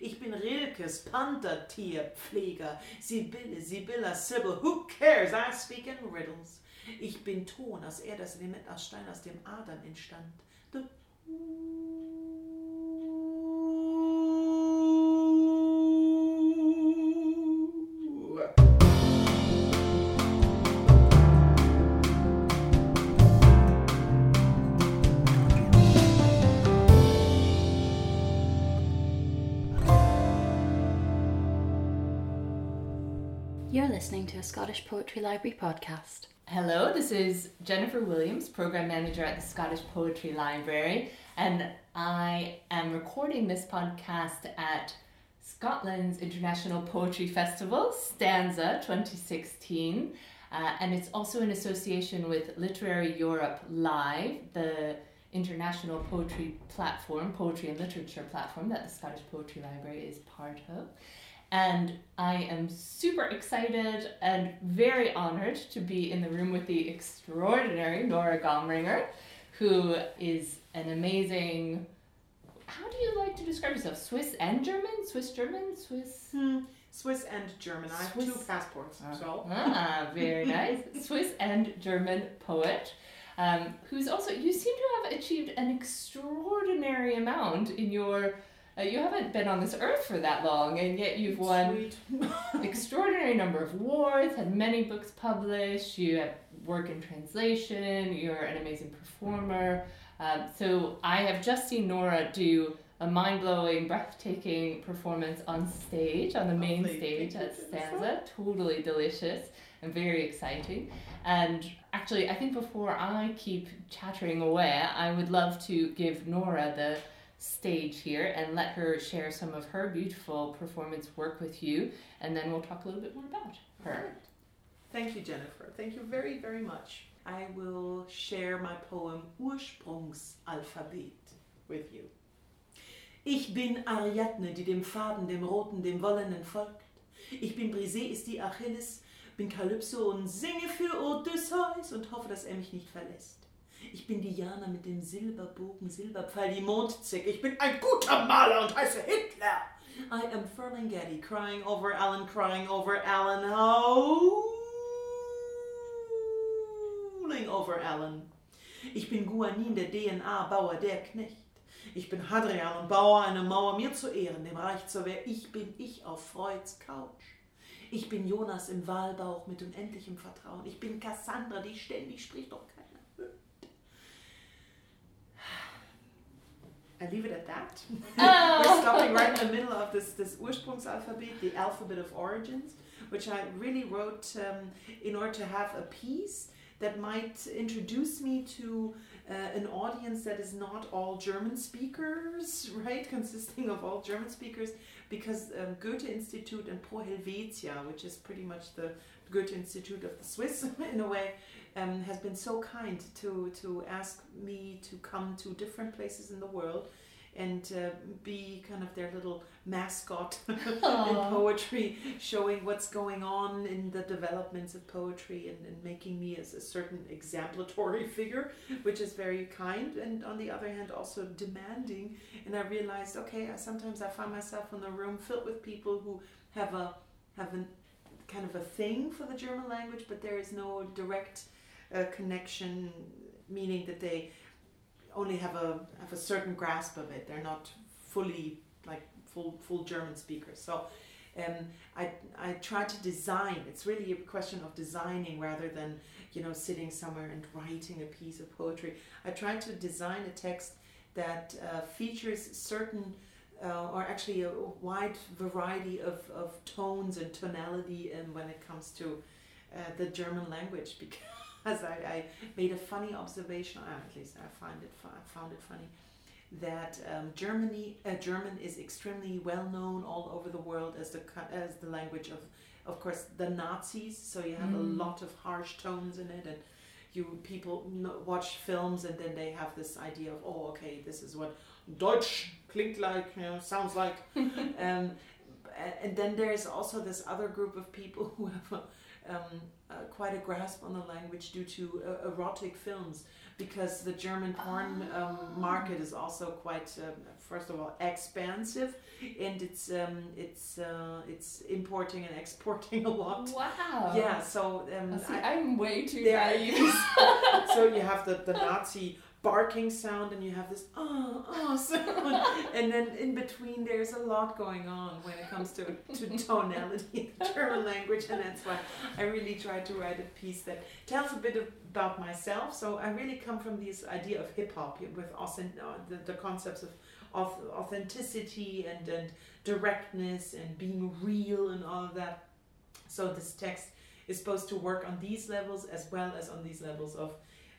Ich bin Rilkes Panthertierpfleger. Sibylle, Sibylla, Sybil, who cares? I speak in riddles. Ich bin Ton, aus er das Element aus Stein, aus dem Adern entstand. The listening to a Scottish Poetry Library podcast. Hello, this is Jennifer Williams, Program Manager at the Scottish Poetry Library, and I am recording this podcast at Scotland's International Poetry Festival, StAnza 2016, uh, and it's also in association with Literary Europe Live, the international poetry platform, poetry and literature platform that the Scottish Poetry Library is part of. And I am super excited and very honored to be in the room with the extraordinary Nora Gomringer, who is an amazing. How do you like to describe yourself? Swiss and German? Swiss German? Swiss. Hmm, Swiss and German. I have two passports, so. Ah, very nice. Swiss and German poet. Um, who's also, you seem to have achieved an extraordinary amount in your. Uh, you haven't been on this earth for that long, and yet you've won extraordinary number of awards, had many books published, you have work in translation, you're an amazing performer. Um, so I have just seen Nora do a mind blowing, breathtaking performance on stage, on the main stage at StAnza. Totally delicious and very exciting. And actually, I think before I keep chattering away, I would love to give Nora the stage here and let her share some of her beautiful performance work with you, and then we'll talk a little bit more about her. Thank you, Jennifer. Thank you very, very much. I will share my poem Ursprungsalphabet with you. Ich bin Ariadne, die dem Faden, dem Roten, dem Wollenen folgt. Ich bin Briseis, ist die Achilles, bin Kalypso und singe für Odysseus und hoffe, dass er mich nicht verlässt. Ich bin Diana mit dem Silberbogen, Silberpfeil, die Mondzicke. Ich bin ein guter Maler und heiße Hitler. I am Ferlinghetti, crying over Alan, crying over Alan, howling over Alan. Ich bin Guanin, der DNA-Bauer, der Knecht. Ich bin Hadrian und baue eine Mauer mir zu Ehren, dem Reich zur Wehr. Ich bin ich auf Freuds Couch. Ich bin Jonas im Walbauch mit unendlichem Vertrauen. Ich bin Cassandra, die ständig spricht, doch I leave it at that. We're stopping right in the middle of this, this Ursprungsalphabet, the alphabet of origins, which I really wrote um, in order to have a piece that might introduce me to uh, an audience that is not all German speakers, right? Consisting of all German speakers, because um, Goethe Institute and Pro Helvetia, which is pretty much the Goethe Institute of the Swiss in a way, um, has been so kind to to ask me to come to different places in the world and uh, be kind of their little mascot in poetry, showing what's going on in the developments of poetry and, and making me as a certain exemplatory figure, which is very kind, and on the other hand, also demanding. And I realized, okay, I, sometimes I find myself in a room filled with people who have a have a kind of a thing for the German language, but there is no direct uh, connection, meaning that they only have a have a certain grasp of it. They're not fully like full full German speakers. So um, I I try to design. It's really a question of designing rather than you know sitting somewhere and writing a piece of poetry. I try to design a text that uh, features certain. Uh, or actually a wide variety of, of tones and tonality and when it comes to uh, the German language because I, I made a funny observation, or at least I find it I found it funny, that um, Germany uh, German is extremely well known all over the world as the as the language of of course the Nazis. So you have a Mm. lot of harsh tones in it, and you people watch films and then they have this idea of oh okay this is what Deutsch klingt like you know sounds like, um, and then there's also this other group of people who have a, um, uh, quite a grasp on the language due to uh, erotic films because the German porn Ah. um, market is also quite um, first of all expansive, and it's um, it's uh, it's importing and exporting a lot. Wow. Yeah, so um, See, I- I'm way too naive. so you have the, the Nazi barking sound and you have this oh oh sound. And then in between there's a lot going on when it comes to, to tonality in the German language and that's why I really try to write a piece that tells a bit of, about myself. So I really come from this idea of hip hop with authen- uh, the, the concepts of auth- authenticity and, and directness and being real and all of that. So this text is supposed to work on these levels as well as on these levels of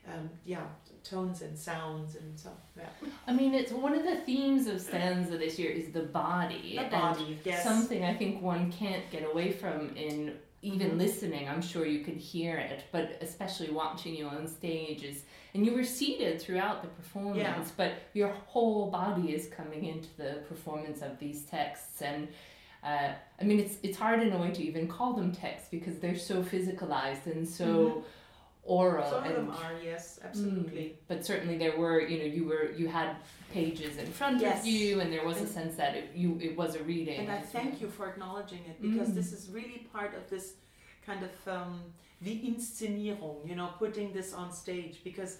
um, yeah tones and sounds and so yeah I mean, it's one of the themes of StAnza this year is the body. the body yes Something I think one can't get away from in even Mhm. listening. I'm sure you could hear it, but especially watching you on stage is, and you were seated throughout the performance, Yeah. but your whole body is coming into the performance of these texts and. Uh, I mean, it's it's hard in a way to even call them texts because they're so physicalized and so oral. some of them are yes absolutely Mm, but certainly there were, you know, you were you had pages in front Yes. of you, and there was a sense that it, you it was a reading. and I thank well. you for acknowledging it because Mm. this is really part of this kind of um, the Inszenierung, you know, putting this on stage. Because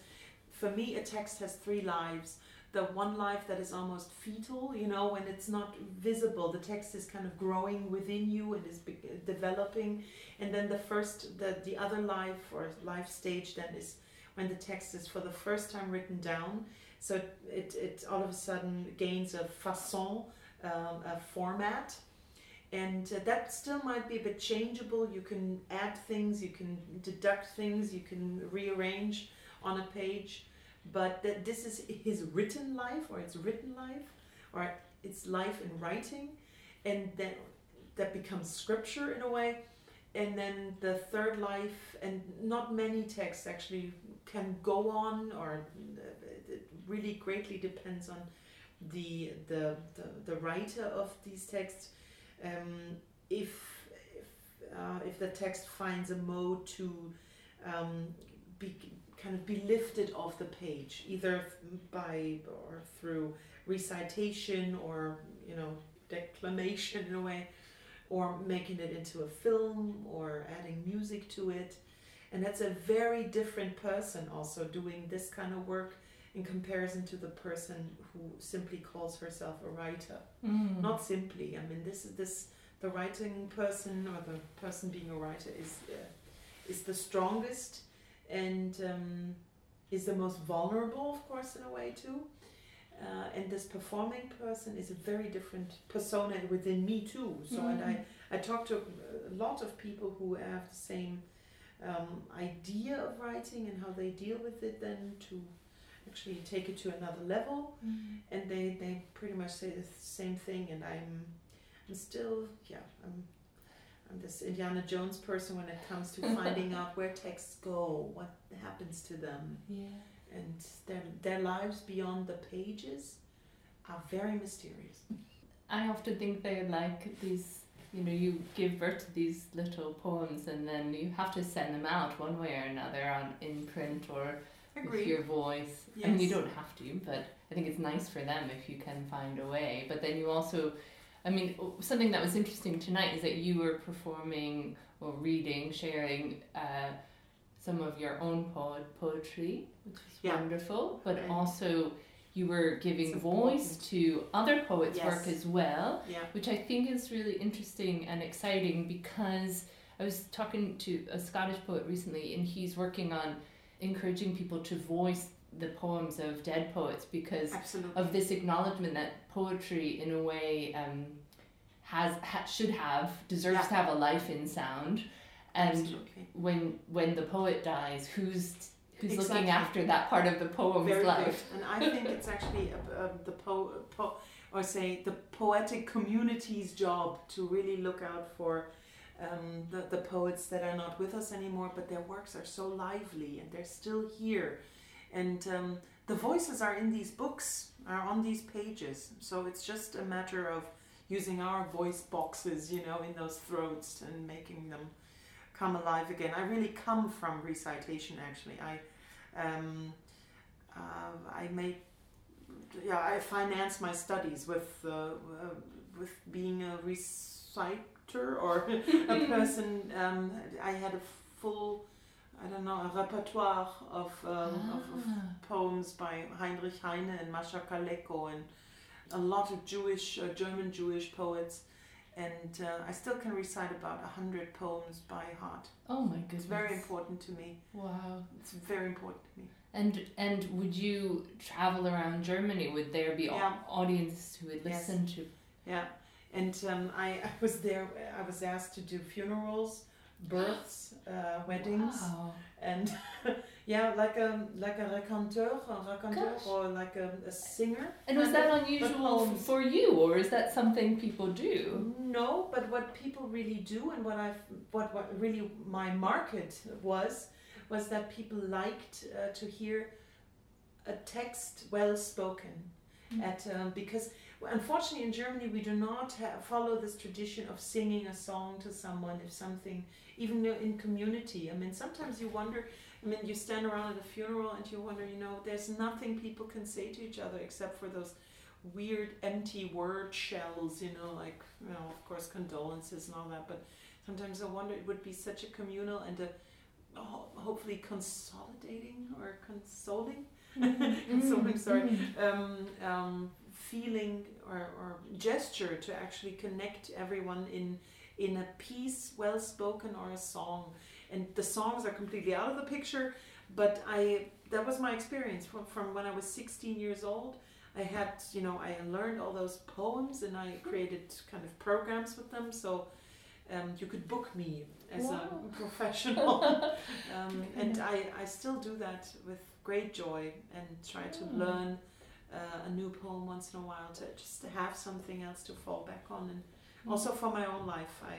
for me, a text has three lives. The one life that is almost fetal, you know, when it's not visible, the text is kind of growing within you and is developing. And then the first, the, the other life or life stage then is when the text is for the first time written down. So it, it all of a sudden gains a façon, um, a format. And uh, that still might be a bit changeable. You can add things, you can deduct things, you can rearrange on a page. But that this is his written life, or it's written life, or it's life in writing, and then that becomes scripture in a way. And then the third life, and not many texts actually can go on, or it really greatly depends on the the the, the writer of these texts. Um, if if, uh, if the text finds a mode to um, be kind of be lifted off the page, either by or through recitation or you know declamation in a way, or making it into a film or adding music to it. And that's a very different person also doing this kind of work in comparison to the person who simply calls herself a writer. Mm. Not simply. I mean, this is this the writing person or the person being a writer is uh, is the strongest and um, is the most vulnerable, of course, in a way too. Uh, and this performing person is a very different persona within me too. So, and I I talk to a lot of people who have the same um, idea of writing and how they deal with it. Then to actually take it to another level Mm. and they, they pretty much say the same thing and I'm I'm still yeah I'm I'm this Indiana Jones person when it comes to finding out where texts go what happens to them Yeah. and their their lives beyond the pages are very mysterious I often think they're like these. You know, you give birth to these little poems, and then you have to send them out one way or another on in print or with your voice. I mean, you don't have to, but I think it's nice for them if you can find a way. But then you also, I mean, something that was interesting tonight is that you were performing or reading, sharing uh, some of your own po- poetry, which is Yeah. wonderful. But And- also, you were giving It's voice to other poets' work as well yeah which I think is really interesting and exciting because I was talking to a Scottish poet recently and he's working on encouraging people to voice the poems of dead poets because absolutely of this acknowledgement that poetry in a way um, has ha- should have deserves Yeah. to have a life in sound and absolutely when when the poet dies who's who's Exactly. looking after that part of the poem's very life good and I think it's actually uh, um, the po, po or say the poetic community's job to really look out for um, the, the poets that are not with us anymore, but their works are so lively and they're still here. And um, the voices are in these books, are on these pages. So it's just a matter of using our voice boxes, you know, in those throats and making them come alive again. I really come from recitation actually. I um, uh, I made yeah, I finance my studies with uh, uh, with being a reciter or a person. Um, I had a full, I don't know, a repertoire of, um, of, of Ah. poems by Heinrich Heine and Mascha Kaléko and a lot of Jewish, uh, German Jewish poets. And uh, I still can recite about a hundred poems by heart. Oh my goodness. It's very important to me. Wow. It's very important to me. And and would you travel around Germany? Would there be Yeah. audiences who would Yes. listen to? Yeah, and um, I, I was there. I was asked to do funerals, births, uh, weddings, Wow. and yeah, like a like a raconteur, a raconteur, Gosh. or like a, a singer. And was that of, unusual f- for you, or is that something people do? No, but what people really do, and what I what what really my market was, was that people liked uh, to hear a text well spoken. Mm. At um, because unfortunately in Germany we do not ha- follow this tradition of singing a song to someone if something even in community. I mean sometimes you wonder. I mean you stand around at a funeral and you wonder. You know, there's nothing people can say to each other except for those weird empty word shells. You know, like you know, of course condolences and all that. But sometimes I wonder it would be such a communal and a ho- hopefully consolidating or consoling Consoling, sorry. Mm. um, um, feeling or, or gesture to actually connect everyone in in a piece, well spoken, or a song. And the songs are completely out of the picture, but I that was my experience from, from when I was 16 years old. I had, you know, I learned all those poems and I created kind of programs with them. So um, you could book me as Wow. a professional. um, and I, I still do that with great joy and try to Mm. learn uh, a new poem once in a while to just to have something else to fall back on and also for my own life i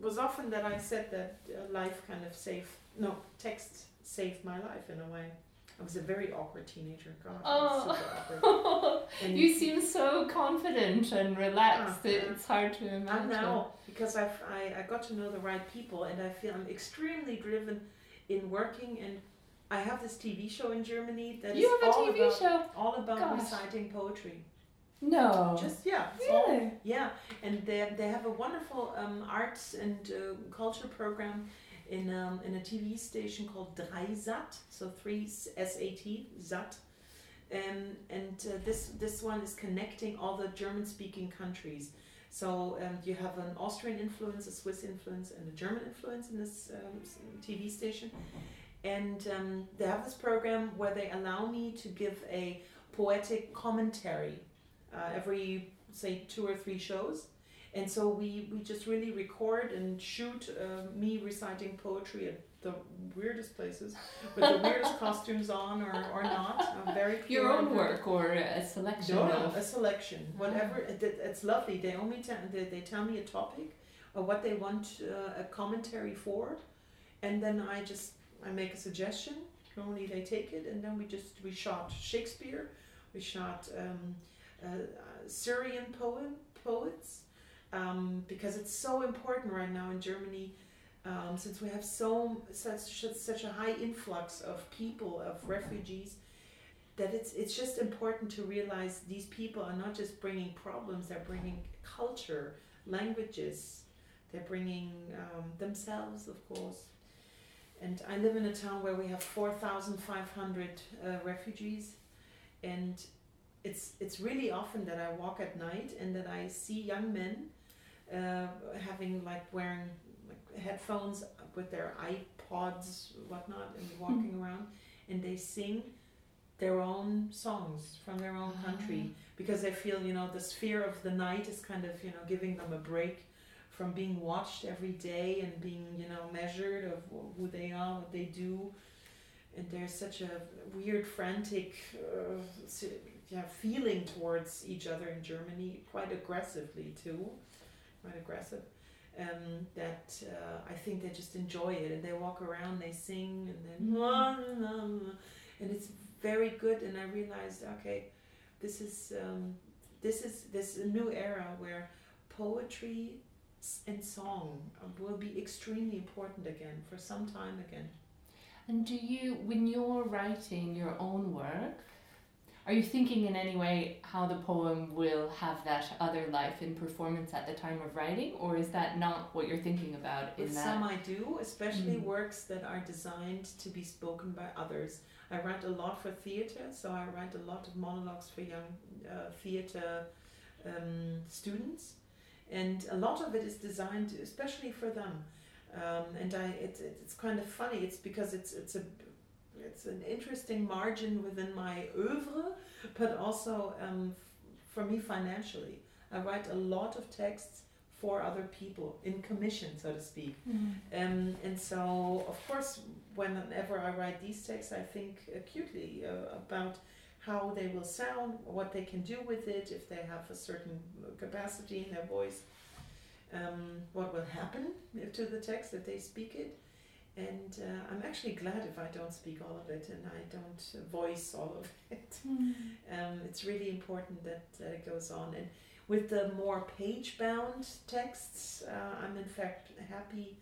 was often that i said that uh, life kind of saved no text saved my life in a way i was a very awkward teenager god Oh. super awkward. You seem so confident and relaxed. Ah, yeah. It's hard to imagine I'm now because I've, I I got to know the right people and I feel I'm extremely driven in working and I have this TV show in Germany that is You have a all TV about show? all about Gosh. reciting poetry. No. Just yeah, it's all really? Yeah, and they, they have a wonderful um, arts and uh, culture program in um, in a TV station called Dreisat, so three S A T Zat, um, and uh, this this one is connecting all the German speaking countries. So um, you have an Austrian influence, a Swiss influence, and a German influence in this um, TV station, and um, they have this program where they allow me to give a poetic commentary uh, every say two or three shows. And so we we just really record and shoot uh, me reciting poetry at the weirdest places with the weirdest costumes on or, or not. I'm very Your own work or a selection no, no, of. a selection. Whatever it, it- it's lovely. They only tell they, they tell me a topic or what they want uh, a commentary for and then I just I make a suggestion normally they take it and then we just we shot Shakespeare we shot um, uh, Syrian poem poets um, because it's so important right now in Germany um, since we have so such such a high influx of people of refugees that it's it's just important to realize these people are not just bringing problems they're bringing culture languages they're bringing um, themselves of course and I live in a town where we have 4,500 uh, refugees. And it's it's really often that I walk at night and that I see young men uh, having like wearing like headphones with their iPods whatnot and walking around. And they sing their own songs from their own country. Because they feel you know the sphere of the night is kind of you know giving them a break from being watched every day and being you know measured of who they are what they do. And there's such a weird frantic uh, yeah, feeling towards each other in Germany quite aggressively too quite aggressive. Um, that uh, I think they just enjoy it. And they walk around they sing and then and it's very good. And I realized okay this is um, this is this is a new era where poetry and song uh, will be extremely important again for some time again And do you, when you're writing your own work, are you thinking in any way how the poem will have that other life in performance at the time of writing, or is that not what you're thinking about in With that? some I do, especially Mm. works that are designed to be spoken by others. I write a lot for theater, so I write a lot of monologues for young uh, theater um, students, and a lot of it is designed especially for them. Um, and I, it, it, it's kind of funny. It's because it's it's a it's an interesting margin within my oeuvre, but also um, f- for me financially. I write a lot of texts for other people in commission, so to speak. Mm. Um, and so, of course, whenever I write these texts, I think acutely uh, about how they will sound, what they can do with it, if they have a certain capacity in their voice, um, what will happen to the text if they speak it. And uh, I'm actually glad if I don't speak all of it and I don't voice all of it. Um, it's really important that, that it goes on. And with the more page bound texts, uh, I'm in fact happy.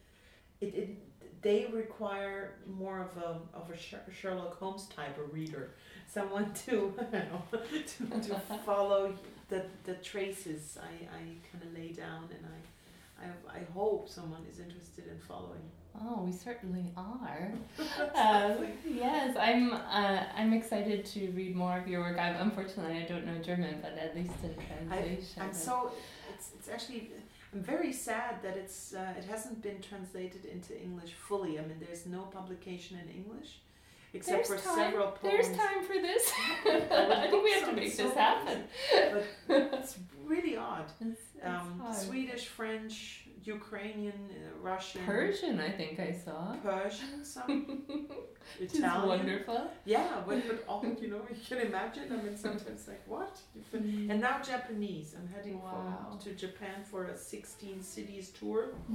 It, it they require more of a of a Sherlock Holmes type of reader, someone to I know to, to follow the the traces I, I kind of lay down, and I, I I hope someone is interested in following. Oh, we certainly are. Um, yes, I'm. Uh, I'm excited to read more of your work. I'm, unfortunately, I don't know German, but at least in translation. I'm so it's it's actually I'm very sad that it's uh, it hasn't been translated into English fully. I mean, there's no publication in English, except There's for time. several poems. There's time for this. would I think we have to make It's this happen. But it's really odd. It's, it's Um. Swedish, French, Ukrainian, uh, Russian, Persian, I think I saw. Persian, some Which is Italian. wonderful. Yeah, but but all you know, you can imagine. I mean, sometimes like what? And now Japanese. I'm heading Wow. for, to Japan for a 16 cities tour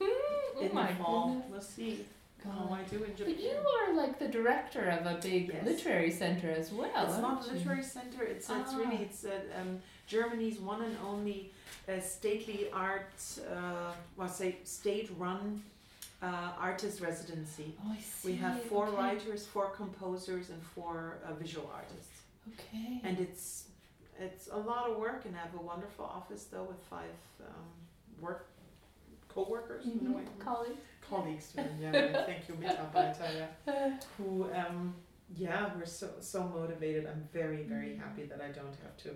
oh in my the fall. goodness. We'll see how God. I do in Japan. But you are like the director of a big Yes. literary center as well. It's not aren't a you? literary center. It's it's Ah. really it's uh, um, Germany's one and only uh, stately art, uh, well, say state-run uh, artist residency. Oh, I see. We have four okay. writers, four composers, and four uh, visual artists. Okay. And it's it's a lot of work, and I have a wonderful office though with five um, work co-workers. in a way. Mhm. Colleagues. colleagues, yeah, thank you, Mitarbeiter, yeah, who, um, yeah, we're so so motivated. I'm very very Mm. happy that I don't have to,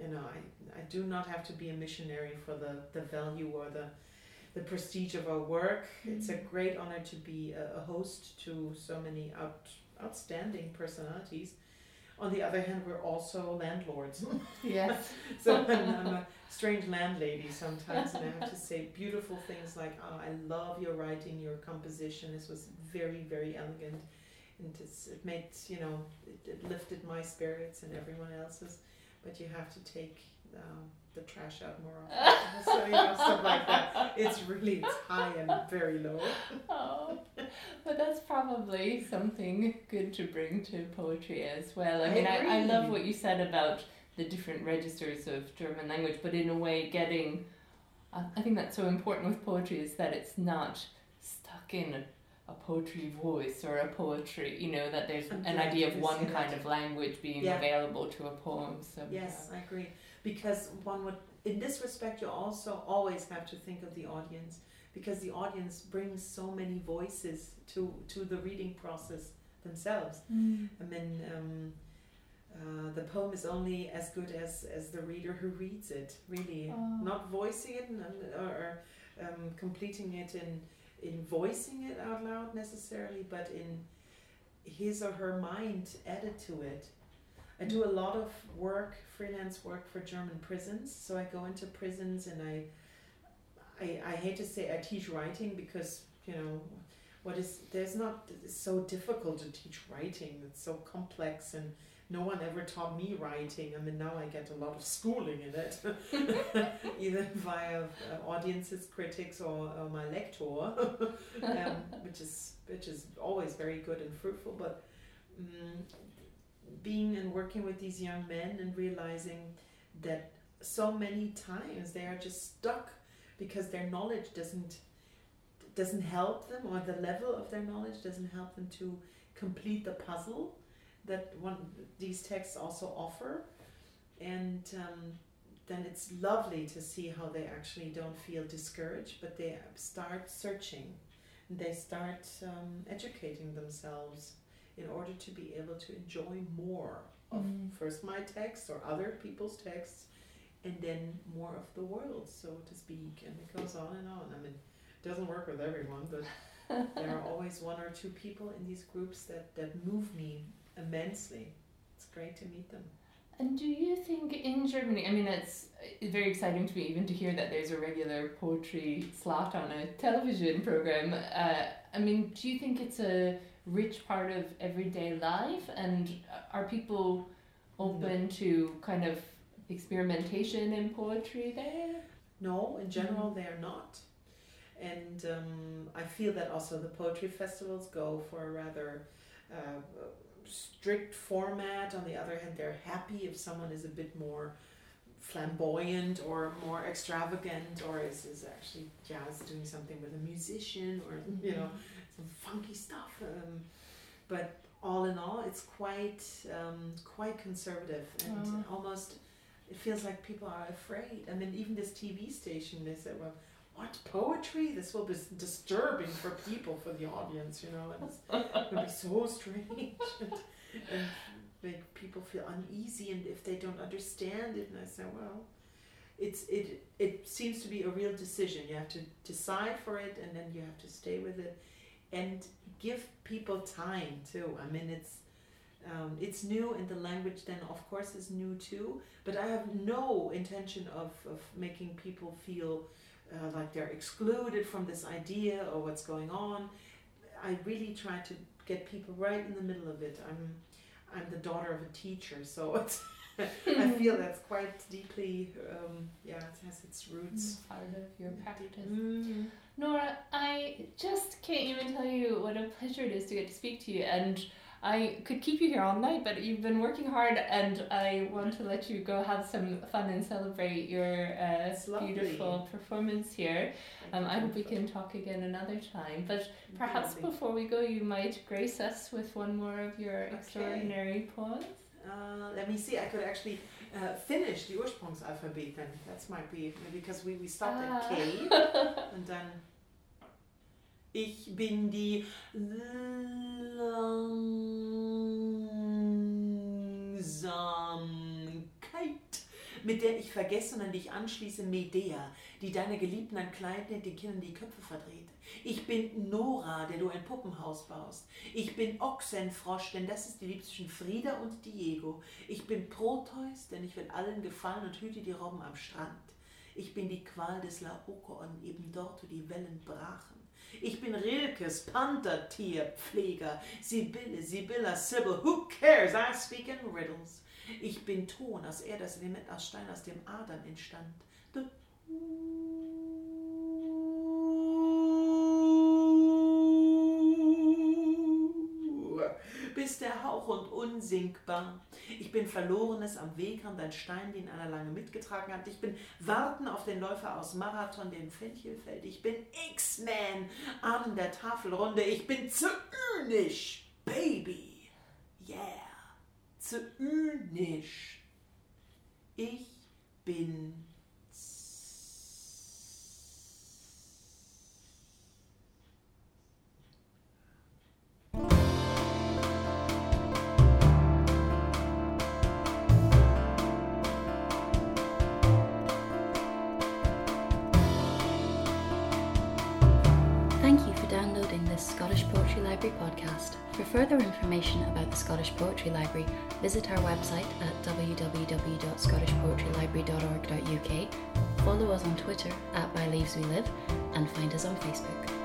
you know, I I do not have to be a missionary for the the value or the the prestige of our work. It's a Mm. great honor to be a, a host to so many out outstanding personalities. On the other hand, we're also landlords. Yes. So I'm, I'm a strange landlady sometimes, and I have to say beautiful things like, "Oh, I love your writing, your composition. This was very, very elegant, and it's, it made you know it, it lifted my spirits and everyone else's. But you have to take um, the trash out more often, so you know stuff like that. It's really it's high and very low. Oh, but that's probably something good to bring to poetry as well. I I mean, I, I love what you said about the different registers of German language, but in a way, getting I I think that's so important with poetry is that it's not stuck in a, a poetry voice or a poetry, you know, that there's an idea of one kind of language being Yeah. available to a poem. So Yes, I agree. Because one would, in this respect, you also always have to think of the audience, because the audience brings so many voices to to the reading process themselves. Mm. I mean, um, uh, the poem is only as good as as the reader who reads it. Really, Oh. not voicing it and, or, or um, completing it in in voicing it out loud necessarily, but in his or her mind added to it. I do a lot of work, freelance work for German prisons. So I go into prisons and I, I, I hate to say I teach writing because you know, what is there's not it's so difficult to teach writing. It's so complex and no one ever taught me writing. I mean now I get a lot of schooling in it, either via uh, audiences, critics, or, my lector, um, which is which is always very good and fruitful. But um, being and working with these young men and realizing that so many times they are just stuck because their knowledge doesn't doesn't help them or the level of their knowledge doesn't help them to complete the puzzle that one these texts also offer, and um, then it's lovely to see how they actually don't feel discouraged, but they start searching, they start um, educating themselves in order to be able to enjoy more of Mm. first my text or other people's texts, and then more of the world, so to speak, and it goes on and on. I mean, it doesn't work with everyone, but there are always one or two people in these groups that, that move me immensely. It's great to meet them. And do you think in Germany, I mean, it's very exciting to me even to hear that there's a regular poetry slot on a television program. Uh, I mean, do you think it's a rich part of everyday life? And are people open to kind of experimentation in poetry there? No, in general, they are not. And um, I feel that also the poetry festivals go for a rather uh, strict format. On the other hand, they're happy if someone is a bit more flamboyant or more extravagant or is, is actually jazz doing something with a musician or you know some funky stuff um, but all in all it's quite um, quite conservative and Oh. almost it feels like people are afraid i mean even this tv station they said well what? Poetry? This will be disturbing for people for the audience you know? And it's, it'll be so strange. And, and make people feel uneasy and if they don't understand it and i say well it's it it seems to be a real decision. You have to decide for it and then you have to stay with it. And give people time too. I mean it's um, it's new and the language then of course is new too. But i have no intention of, of making people feel uh, like they're excluded from this idea or what's going on i really try to get people right in the middle of it i'm i'm the daughter of a teacher so it's I feel that's quite deeply, um, yeah, it has its roots. part of your practice. Mm. Nora, I just can't even tell you what a pleasure it is to get to speak to you. And I could keep you here all night, but you've been working hard, and I want to let you go have some fun and celebrate your uh, beautiful performance here. Um, I hope we can talk again another time. But perhaps before we go, you might grace us with one more of your Okay. extraordinary poems. Uh, let me see, I could actually uh, finish the Ursprungsalphabet then. That might be, because we, we stopped Ah. at K and then Ich bin die Langsamkeit, mit der ich vergesse und an dich anschließe, Medea, die deine Geliebten an Kleid näht, den Kindern die Köpfe verdreht. Ich bin Nora, der du ein Puppenhaus baust. Ich bin Ochsenfrosch, denn das ist die Liebe zwischen Frieda und Diego. Ich bin Proteus, denn ich will allen gefallen und hüte die Robben am Strand. Ich bin die Qual des Laokoon, eben dort, wo die Wellen brachen. Bin Rilkes Panthertierpfleger, Sibylle, Sibylla, Sybil, who cares? I speak in riddles. Ich bin Ton aus Erde, das Element aus Stein, aus dem Adern entstand. Du bist der unsinkbar. Ich bin Verlorenes am Wegrand, ein Stein, den einer lange mitgetragen hat. Ich bin Warten auf den Läufer aus Marathon, den Fenchelfeld. Ich bin X-Man, Ahnen der Tafelrunde. Ich bin zynisch, Baby. Yeah, zynisch. Ich bin further information about the Scottish Poetry Library, visit our website at www.scottishpoetrylibrary.org.uk, follow us on Twitter at By Leaves We Live, and find us on Facebook.